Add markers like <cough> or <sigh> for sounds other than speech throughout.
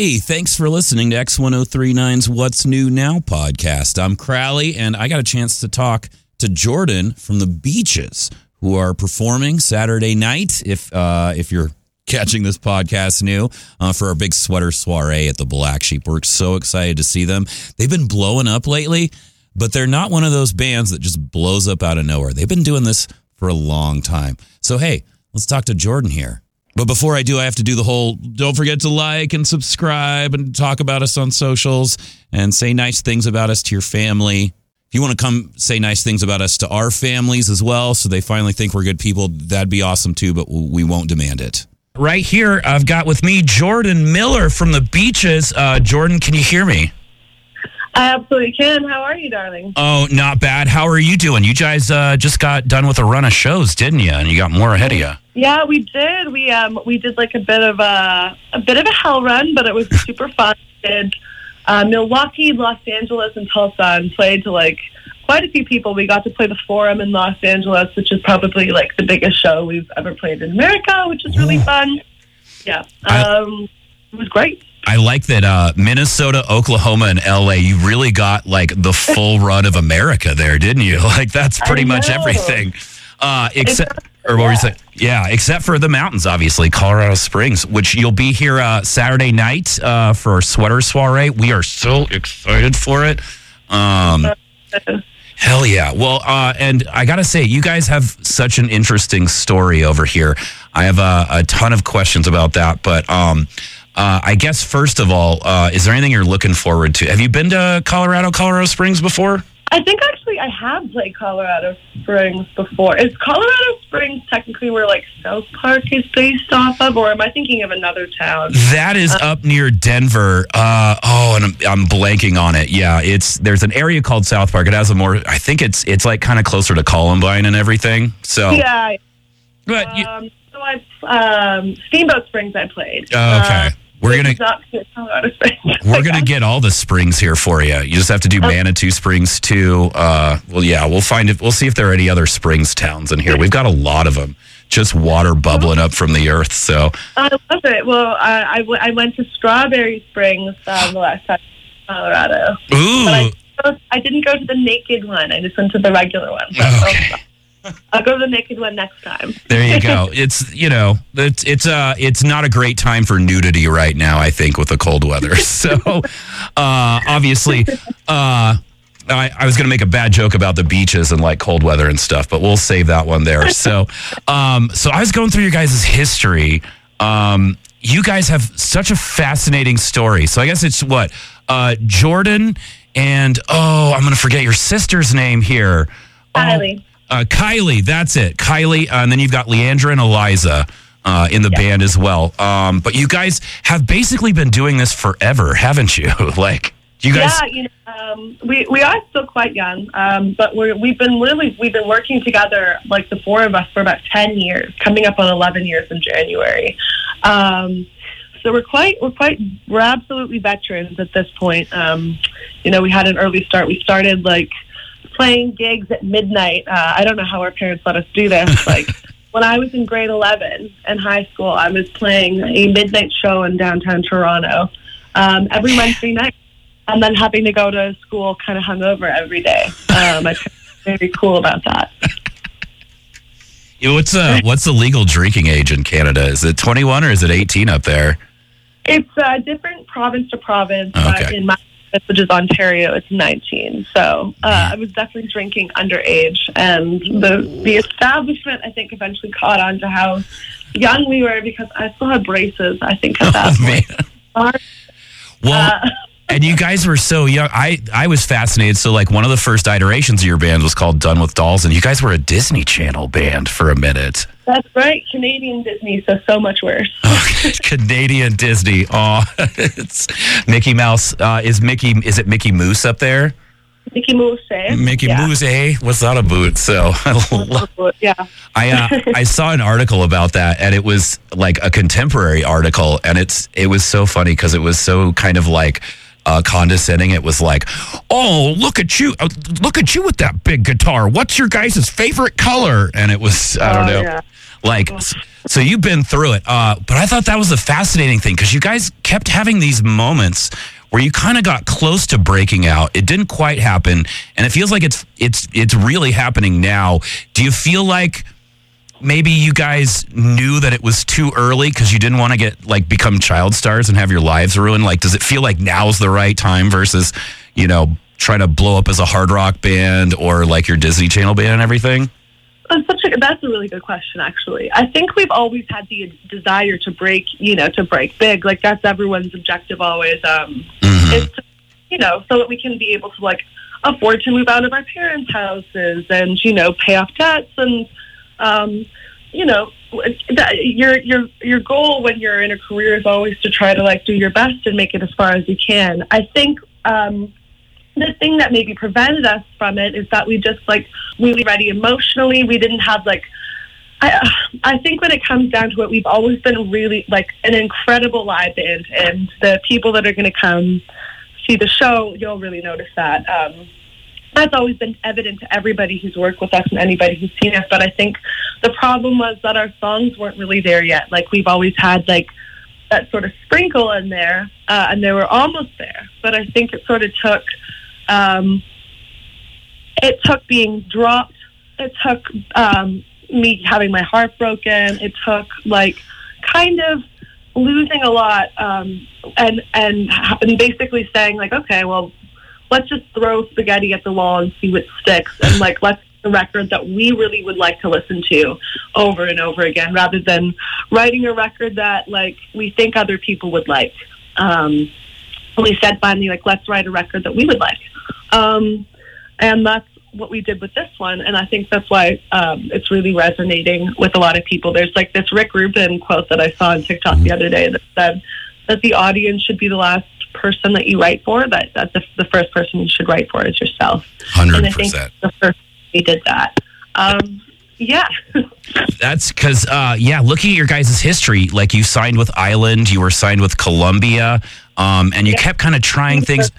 Hey, thanks for listening to X1039's What's New Now podcast. I'm Crowley, and I got a chance to talk to Jordan from the Beaches, who are performing Saturday night. If uh, if you're catching this podcast new uh, for our big sweater soiree at the Black Sheep, we're so excited to see them. They've been blowing up lately, but they're not one of those bands that just blows up out of nowhere. They've been doing this for a long time. So hey, let's talk to Jordan here. But before I do, I have to do the whole don't forget to like and subscribe and talk about us on socials and say nice things about us to your family. If you want to come say nice things about us to our families as well, so they finally think we're good people, that'd be awesome too, but we won't demand it. Right here, I've got with me Jordan Miller from the beaches. Uh, Jordan, can you hear me? I absolutely can. How are you, darling? Oh, not bad. How are you doing? You guys uh, just got done with a run of shows, didn't you? And you got more ahead of you. Yeah, we did. We um we did like a bit of a a bit of a hell run, but it was super fun. We did uh, Milwaukee, Los Angeles, and Tulsa, and played to like quite a few people. We got to play the Forum in Los Angeles, which is probably like the biggest show we've ever played in America, which is really fun. Yeah, um, it was great. I like that uh, Minnesota, Oklahoma, and LA. You really got like the full <laughs> run of America there, didn't you? <laughs> Like that's pretty much everything. Uh, except, or what were you saying? Yeah, except for the mountains, obviously, Colorado Springs, which you'll be here uh, Saturday night uh, for sweater soiree. We are so excited for it. Um, <laughs> hell yeah! Well, uh, and I gotta say, you guys have such an interesting story over here. I have a, a ton of questions about that, but um, uh, I guess first of all, uh, is there anything you're looking forward to? Have you been to Colorado, Colorado Springs before? I think actually I have played Colorado Springs before. Is Colorado Springs technically where like South Park is based off of, or am I thinking of another town? That is up near Denver. Uh, oh, and I'm, I'm blanking on it. Yeah, it's there's an area called South Park. It has a more. I think it's it's like kind of closer to Columbine and everything. So Yeah. but you, Um, so I um, Steamboat Springs I played. Oh, okay. Uh, we're gonna to we're gonna get all the springs here for you. You just have to do Manitou Springs too. Uh, well, yeah, we'll find it. We'll see if there are any other springs towns in here. We've got a lot of them. Just water bubbling up from the earth. So I love it. Well, I, I, w- I went to Strawberry Springs um, the last time in Colorado. ooh, But I, I didn't go to the naked one. I just went to the regular one. Okay. <laughs> I'll go to the naked one next time. There you go. <laughs> It's you know it's it's uh it's not a great time for nudity right now. I think with the cold weather. <laughs> So uh, obviously, uh, I, I was going to make a bad joke about the beaches and like cold weather and stuff, but we'll save that one there. So um, so I was going through your guys' history. Um, you guys have such a fascinating story. So I guess it's what uh, Jordan and oh, I'm going to forget your sister's name here. Oh, Kylie. Uh, Kylie, that's it. Kylie, uh, and then you've got Leandra and Eliza uh, in the band as well. Um, but you guys have basically been doing this forever, haven't you? <laughs> like, you guys. yeah, you know, um, we we are still quite young, um, but we're we've been really we've been working together like the four of us for about ten years, coming up on eleven years in January. Um, so we're quite we're quite we're absolutely veterans at this point. Um, you know, we had an early start. We started like playing gigs at midnight. Uh, I don't know how our parents let us do this. <laughs> Like when I was in grade eleven in high school, I was playing a midnight show in downtown Toronto um, every Wednesday night and then having to go to school kind of hungover every day. Um, I very cool about that. <laughs> What's uh, what's the legal drinking age in Canada? Is it 21 or is it 18 up there? It's uh, different province to province, but Okay. in my province, which is Ontario, it's 19. So uh, I was definitely drinking underage, and the the establishment I think eventually caught on to how young we were because I still had braces. I think at that Oh, man. Well, Uh, and you guys were so young. I I was fascinated. So like one of the first iterations of your band was called Done with Dolls, and you guys were a Disney Channel band for a minute. that's right, Canadian Disney, so so much worse. <laughs> Canadian Disney. Oh, <laughs> it's Mickey Mouse. Uh, is Mickey? Is it Mickey Moose up there? Mickey Mouse. eh? Mickey yeah. Moose, eh? What's that about? So <laughs> Yeah. I uh, I saw an article about that, and it was like a contemporary article, and it's it was so funny because it was so kind of like. Uh, condescending. It was like, "Oh, look at you! Uh, look at you with that big guitar. What's your guys' favorite color?" And it was, I don't Oh, know, yeah. Like, so you've been through it. Uh, but I thought that was a fascinating thing because you guys kept having these moments where you kind of got close to breaking out. It didn't quite happen, and it feels like it's it's it's really happening now. Do you feel like? Maybe you guys knew that it was too early because you didn't want to get like become child stars and have your lives ruined. Like does it feel like now's the right time versus you know trying to blow up as a hard rock band or like your disney channel band and everything? That's such a that's a really good question actually. I think we've always had the desire to break you know to break big. Like that's everyone's objective always um mm-hmm. you know so that we can be able to like afford to move out of our parents houses and you know pay off debts and um, you know, that your your your goal when you're in a career is always to try to like do your best and make it as far as you can. I think um, the thing that maybe prevented us from it is that we just like really ready emotionally. We didn't have like. I, I think when it comes down to it, we've always been really like an incredible live band, and the people that are going to come see the show, you'll really notice that. Um, that's always been evident to everybody who's worked with us and anybody who's seen us. But I think the problem was that our songs weren't really there yet. Like we've always had like that sort of sprinkle in there, uh, and they were almost there. But I think it sort of took um, it took being dropped. It took um, me having my heart broken. It took like kind of losing a lot um, and and and basically saying like, okay, well, let's just throw spaghetti at the wall and see what sticks. And like <laughs> let's the record that we really would like to listen to over and over again rather than writing a record that like we think other people would like. Um, we said finally like let's write a record that we would like. Um, and that's what we did with this one. And i think that's why um, it's really resonating with a lot of people. There's like this rick rubin quote that i saw on tiktok the other day that said that the audience should be the last person that you write for, that that's the, the first person you should write for is yourself. Hundred think the first we did that. Um, yeah. That's because, uh, yeah, looking at your guys' history, like you signed with Island, you were signed with Columbia, um, and you yeah. kept kind of trying things.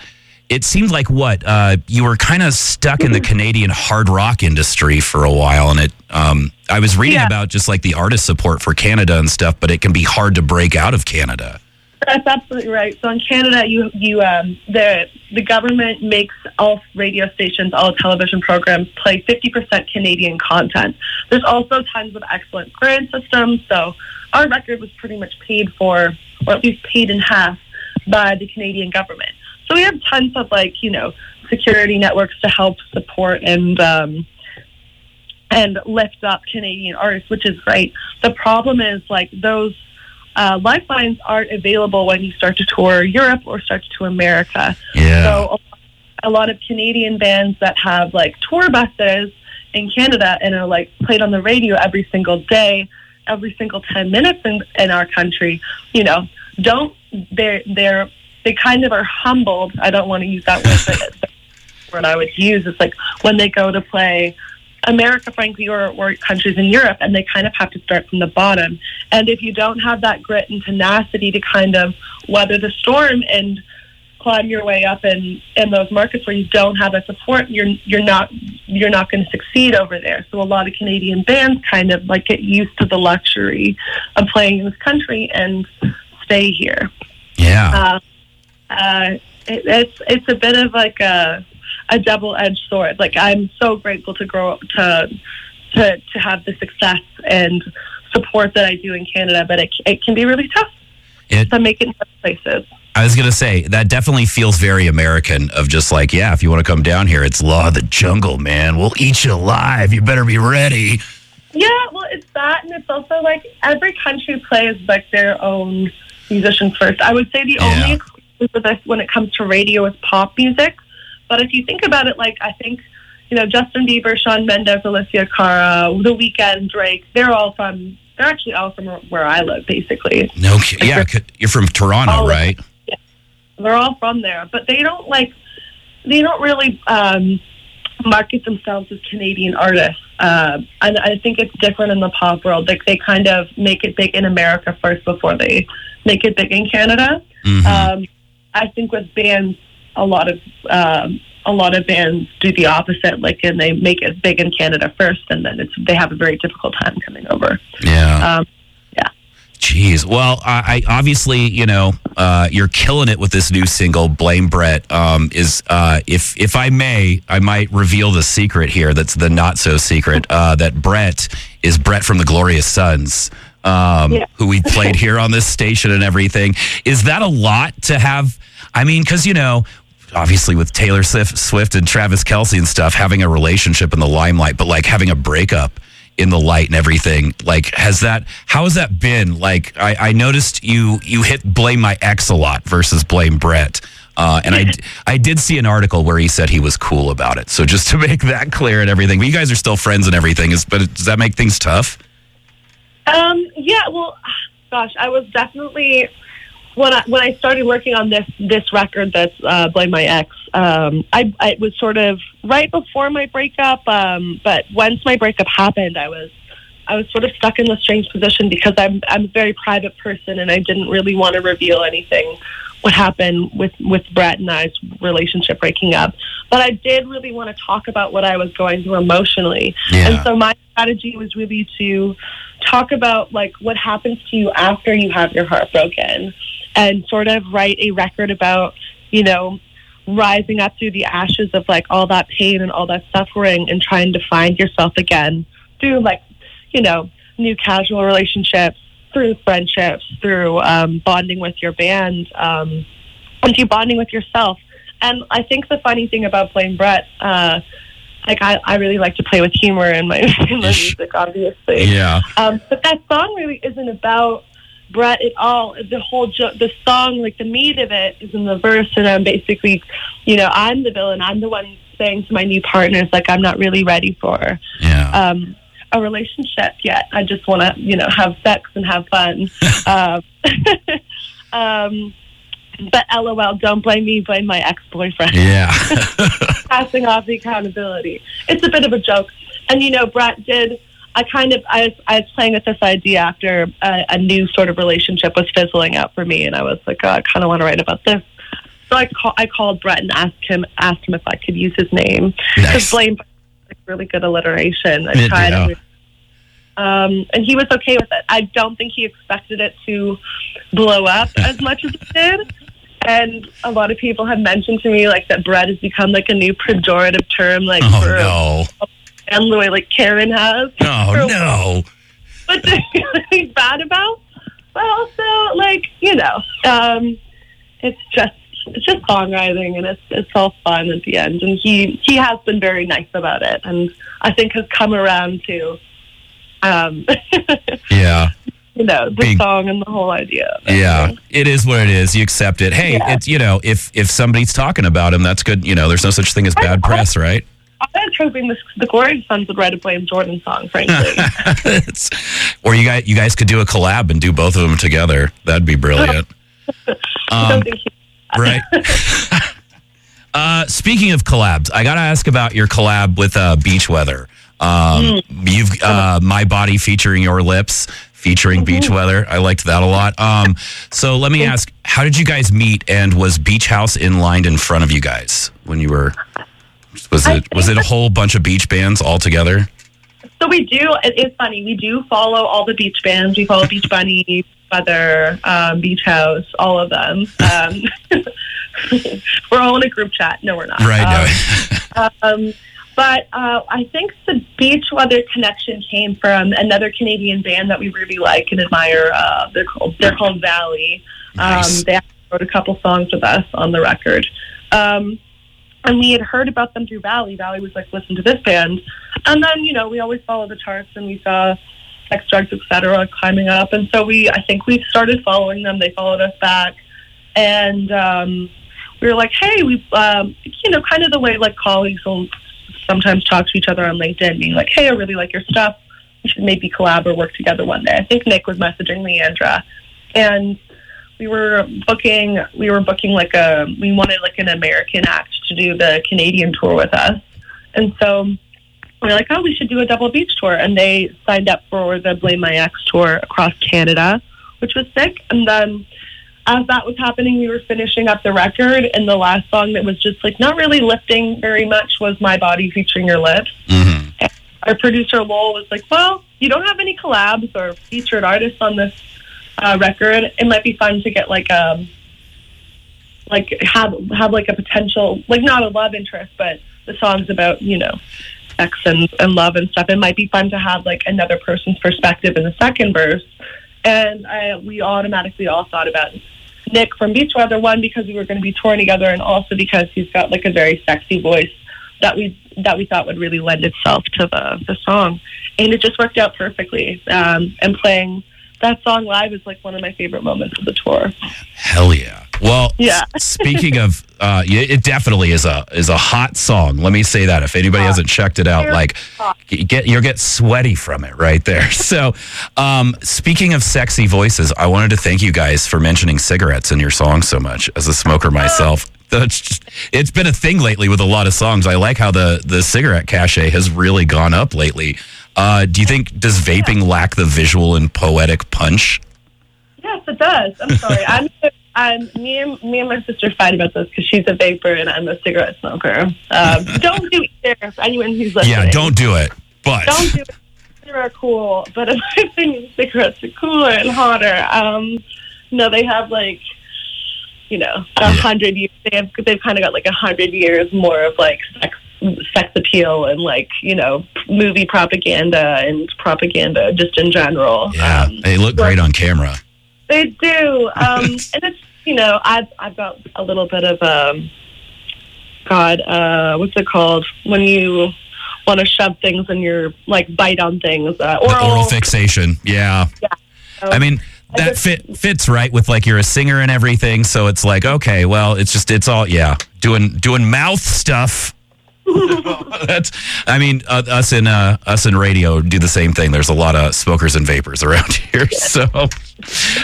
It seemed like what uh, you were kind of stuck in the Canadian hard rock industry for a while, and it. Um, I was reading yeah. about just like the artist support for Canada and stuff, but it can be hard to break out of Canada. That's absolutely right. So in Canada, you you um, the the government makes all radio stations, all television programs play fifty percent Canadian content. There's also tons of excellent grant systems. So our record was pretty much paid for, or at least paid in half, by the Canadian government. So we have tons of like you know security networks to help support and um, and lift up Canadian artists, which is great. The problem is like those uh, lifelines aren't available when you start to tour Europe or start to tour America. Yeah. So a lot of Canadian bands that have like tour buses in Canada and are like played on the radio every single day, every single 10 minutes in, in our country, you know, don't, they're, they're, they kind of are humbled. I don't want to use that word, but <laughs> what I would use is like when they go to play America, frankly, or, or countries in Europe, and they kind of have to start from the bottom. And if you don't have that grit and tenacity to kind of weather the storm and climb your way up in, in those markets where you don't have that support, you're you're not you're not going to succeed over there. So a lot of Canadian bands kind of like get used to the luxury of playing in this country and stay here. Yeah. Uh, uh, it, it's it's a bit of like a a double edged sword. Like I'm so grateful to grow up to to to have the success and support that I do in Canada, but it it can be really tough it, to make it in other places. I was gonna say that definitely feels very American. Of just like, yeah, if you want to come down here, it's law of the jungle, man. We'll eat you alive. You better be ready. Yeah, well, it's that, and it's also like every country plays like their own musicians first. I would say the yeah. only exclusive for this when it comes to radio is pop music. But if you think about it, like I think, you know, Justin Bieber, Shawn Mendes, Alessia Cara, The Weeknd, Drake, they're all from. They're actually all from where I live, basically. No, like yeah, you're from Toronto, right? Yeah, they're all from there, but they don't like. They don't really um, market themselves as Canadian artists. Uh, and I think it's different in the pop world. Like they kind of make it big in America first before they make it big in Canada. Mm-hmm. Um, I think with bands a lot of um, a lot of bands do the opposite, like, and they make it big in Canada first, and then it's they have a very difficult time coming over. Yeah. Um, yeah. Jeez. Well, I, I obviously, you know, uh, you're killing it with this new single, "Blame Brett." Um, is uh, if if I may, I might reveal the secret here. That's the not so secret. Uh, that Brett is Brett from the Glorious Sons. Um, Yeah. who we played <laughs> here on this station and everything. Is that a lot to have? I mean, because you know, obviously with Taylor Swift, Swift and Travis Kelce and stuff, having a relationship in the limelight, but like having a breakup in the light and everything. Like, has that? How has that been? Like, I, I noticed you you hit blame my ex a lot versus blame Brett. Uh, and I, I did see an article where he said he was cool about it. So just <laughs> to make that clear and everything, but you guys are still friends and everything. Is but does that make things tough? Um, yeah, well, gosh, I was definitely when I when I started working on this this record that's uh, "Blame My Ex." Um, I, I was sort of right before my breakup, um, but once my breakup happened, I was I was sort of stuck in this strange position because I'm I'm a very private person and I didn't really want to reveal anything what happened with with Brett and I's relationship breaking up. But I did really want to talk about what I was going through emotionally. And so my strategy was really to talk about like what happens to you after you have your heart broken and sort of write a record about, you know, rising up through the ashes of like all that pain and all that suffering and trying to find yourself again through like, you know, new casual relationships, through friendships, through um, bonding with your band, um, and through bonding with yourself. And I think the funny thing about playing Brett, uh, like I, I really like to play with humor in my, <laughs> in my music, obviously. Yeah. Um, but that song really isn't about Brett it all. The whole jo- the song, like the meat of it, is in the verse, and I'm basically, you know, I'm the villain. I'm the one saying to my new partners, like, I'm not really ready for Yeah. um, a relationship yet. I just want to, you know, have sex and have fun. <laughs> um, <laughs> um, but LOL, don't blame me, blame my ex boyfriend yeah. <laughs> passing off the accountability. It's a bit of a joke. And, you know, Brett did, I kind of, I was, I was playing with this idea after a, a new sort of relationship was fizzling out for me. And I was like, oh, I kind of want to write about this. So I, call, I called Brett and asked him, asked him if I could use his name. Nice. Because blame like really good alliteration. I tried. yeah. and- Um, and he was okay with it. I don't think he expected it to blow up <laughs> as much as it did. And a lot of people have mentioned to me like that Brett has become like a new pejorative term, like Oh for no. And the way like Karen has. Oh <laughs> no. But he's <laughs> bad about. But also, like you know, um, it's just it's just songwriting, and it's it's all fun at the end. And he he has been very nice about it, and I think has come around to, um, <laughs> Yeah. you know, the Being- song and the whole idea. Of it. Yeah, it is what it is. You accept it. Hey, Yeah. it's you know, if if somebody's talking about him, that's good. You know, there's no such thing as bad press, right? I was hoping the, the Glorious Sons would write a Blame Jordan song, frankly. <laughs> Or you guys, you guys could do a collab and do both of them together. That'd be brilliant. <laughs> Um, don't think he- right. <laughs> uh, speaking of collabs, I got to ask about your collab with uh, Beach Weather. Um, You've uh, my body featuring your lips, featuring Beach Weather. I liked that a lot. Um, so let me ask, how did you guys meet? And was Beach House in line in front of you guys when you were? Was it was it a whole bunch of beach bands all together? So we do. It is funny. We do follow all the beach bands. We follow Beach Bunny, Weather, um, Beach House, all of them. Um, <laughs> we're all in a group chat. No, we're not. Right. Um, um, but uh, I think the Beach Weather connection came from another Canadian band that we really like and admire. Uh, they're called they're called Valley. Nice. Um, they actually wrote a couple songs with us on the record. Um, and we had heard about them through Valley. Valley was like, listen to this band. And then, you know, we always follow the charts and we saw sex, drugs, etc. climbing up. And so we, I think we started following them. They followed us back. And um, we were like, hey, we, um, you know, kind of the way like colleagues will sometimes talk to each other on LinkedIn, being like, hey, I really like your stuff. We should maybe collab or work together one day. I think Nick was messaging Leandra. And we were booking we were booking like a we wanted like an American act to do the Canadian tour with us. And so we we're like, oh, we should do a double beach tour. And they signed up for the Blame My Ex tour across Canada, which was sick. And then as that was happening, we were finishing up the record, and the last song that was just like not really lifting very much was "My Body" featuring Your Lips. hmm Our producer Lowell was like, "Well, you don't have any collabs or featured artists on this uh, record. It might be fun to get like um like have have like a potential like not a love interest, but the song's about you know sex and, and love and stuff. It might be fun to have like another person's perspective in the second verse." And I, we automatically all thought about Nick from Beach Weather, one because we were going to be touring together, and also because he's got like a very sexy voice that we that we thought would really lend itself to the the song, and it just worked out perfectly. Um, and playing that song live is like one of my favorite moments of the tour. Hell yeah. Well, Yeah. <laughs> speaking of, uh, it definitely is a is a hot song. Let me say that if anybody hasn't checked it out, like hot. you get you'll get sweaty from it right there. <laughs> So, um, speaking of sexy voices, I wanted to thank you guys for mentioning cigarettes in your song so much. As a smoker myself, that's <laughs> just, it's been a thing lately with a lot of songs. I like how the the cigarette cachet has really gone up lately. Uh, do you think does vaping lack the visual and poetic punch? Yes, it does. I'm sorry. I'm, I'm me and me and my sister fight about this because she's a vapor and I'm a cigarette smoker. Um, don't do either. For anyone who's listening, Yeah, don't do it. But don't do it. They are cool, but in my opinion, cigarettes are cooler and hotter. Um, no, they have like, you know, a hundred years. They have they've kind of got like a hundred years more of like sex, sex appeal and like you know movie propaganda and propaganda just in general. Yeah, Um, they look great on camera. they do, <laughs> um, and it's you know I've I've got a little bit of um, God, uh, what's it called when you want to shove things and you're like bite on things, uh, oral, oral fixation. Yeah. Yeah. I mean, I that just- fit fits right with like you're a singer and everything. So it's like, okay, well, it's just it's all yeah, doing doing mouth stuff. <laughs> That's I mean, uh, us in uh, us in radio do the same thing. There's a lot of smokers and vapors around <laughs> here, so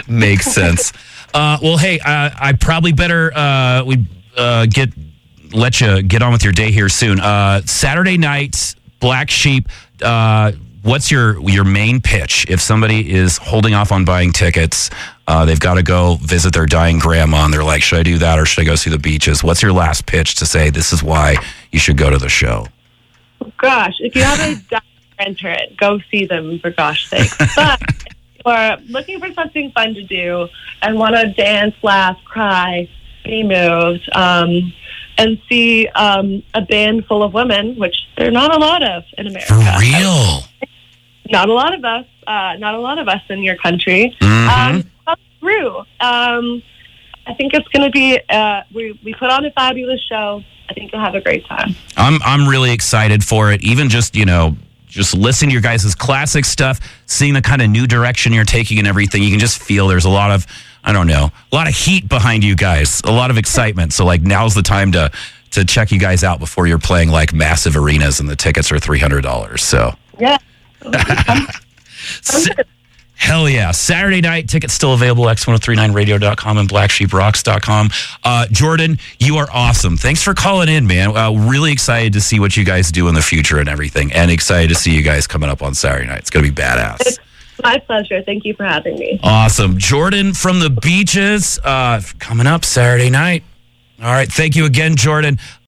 makes sense. Uh, well, hey, uh, I probably better uh, we uh, get let you get on with your day here soon. Uh, Saturday night, Black Sheep. Uh, what's your your main pitch? If somebody is holding off on buying tickets, uh, they've got to go visit their dying grandma, and they're like, "Should I do that or should I go see the beaches?" What's your last pitch to say this is why you should go to the show? Gosh, if you have a <laughs> documentary, enter it. Go see them for gosh sake. But if you're looking for something fun to do and want to dance, laugh, cry, be moved, um, and see um, a band full of women, which there are not a lot of in America. For real? Not a lot of us. Uh, not a lot of us in your country. Mhm. Um, come through. Um, I think it's going to be. Uh, we we put on a fabulous show. I think you'll have a great time. I'm I'm really excited for it. Even just you know, just listening to your guys' classic stuff, seeing the kind of new direction you're taking and everything, you can just feel there's a lot of I don't know, a lot of heat behind you guys, a lot of excitement. So like now's the time to to check you guys out before you're playing like massive arenas and the tickets are three hundred dollars. So Yeah. <laughs> Hell yeah. Saturday night, tickets still available, x1039radio.com and blacksheeprocks.com. Uh, Jordan, you are awesome. Thanks for calling in, man. Uh, really excited to see what you guys do in the future and everything, and excited to see you guys coming up on Saturday night. It's going to be badass. It's My pleasure. Thank you for having me. Awesome. Jordan from the beaches, uh, coming up Saturday night. All right. Thank you again, Jordan.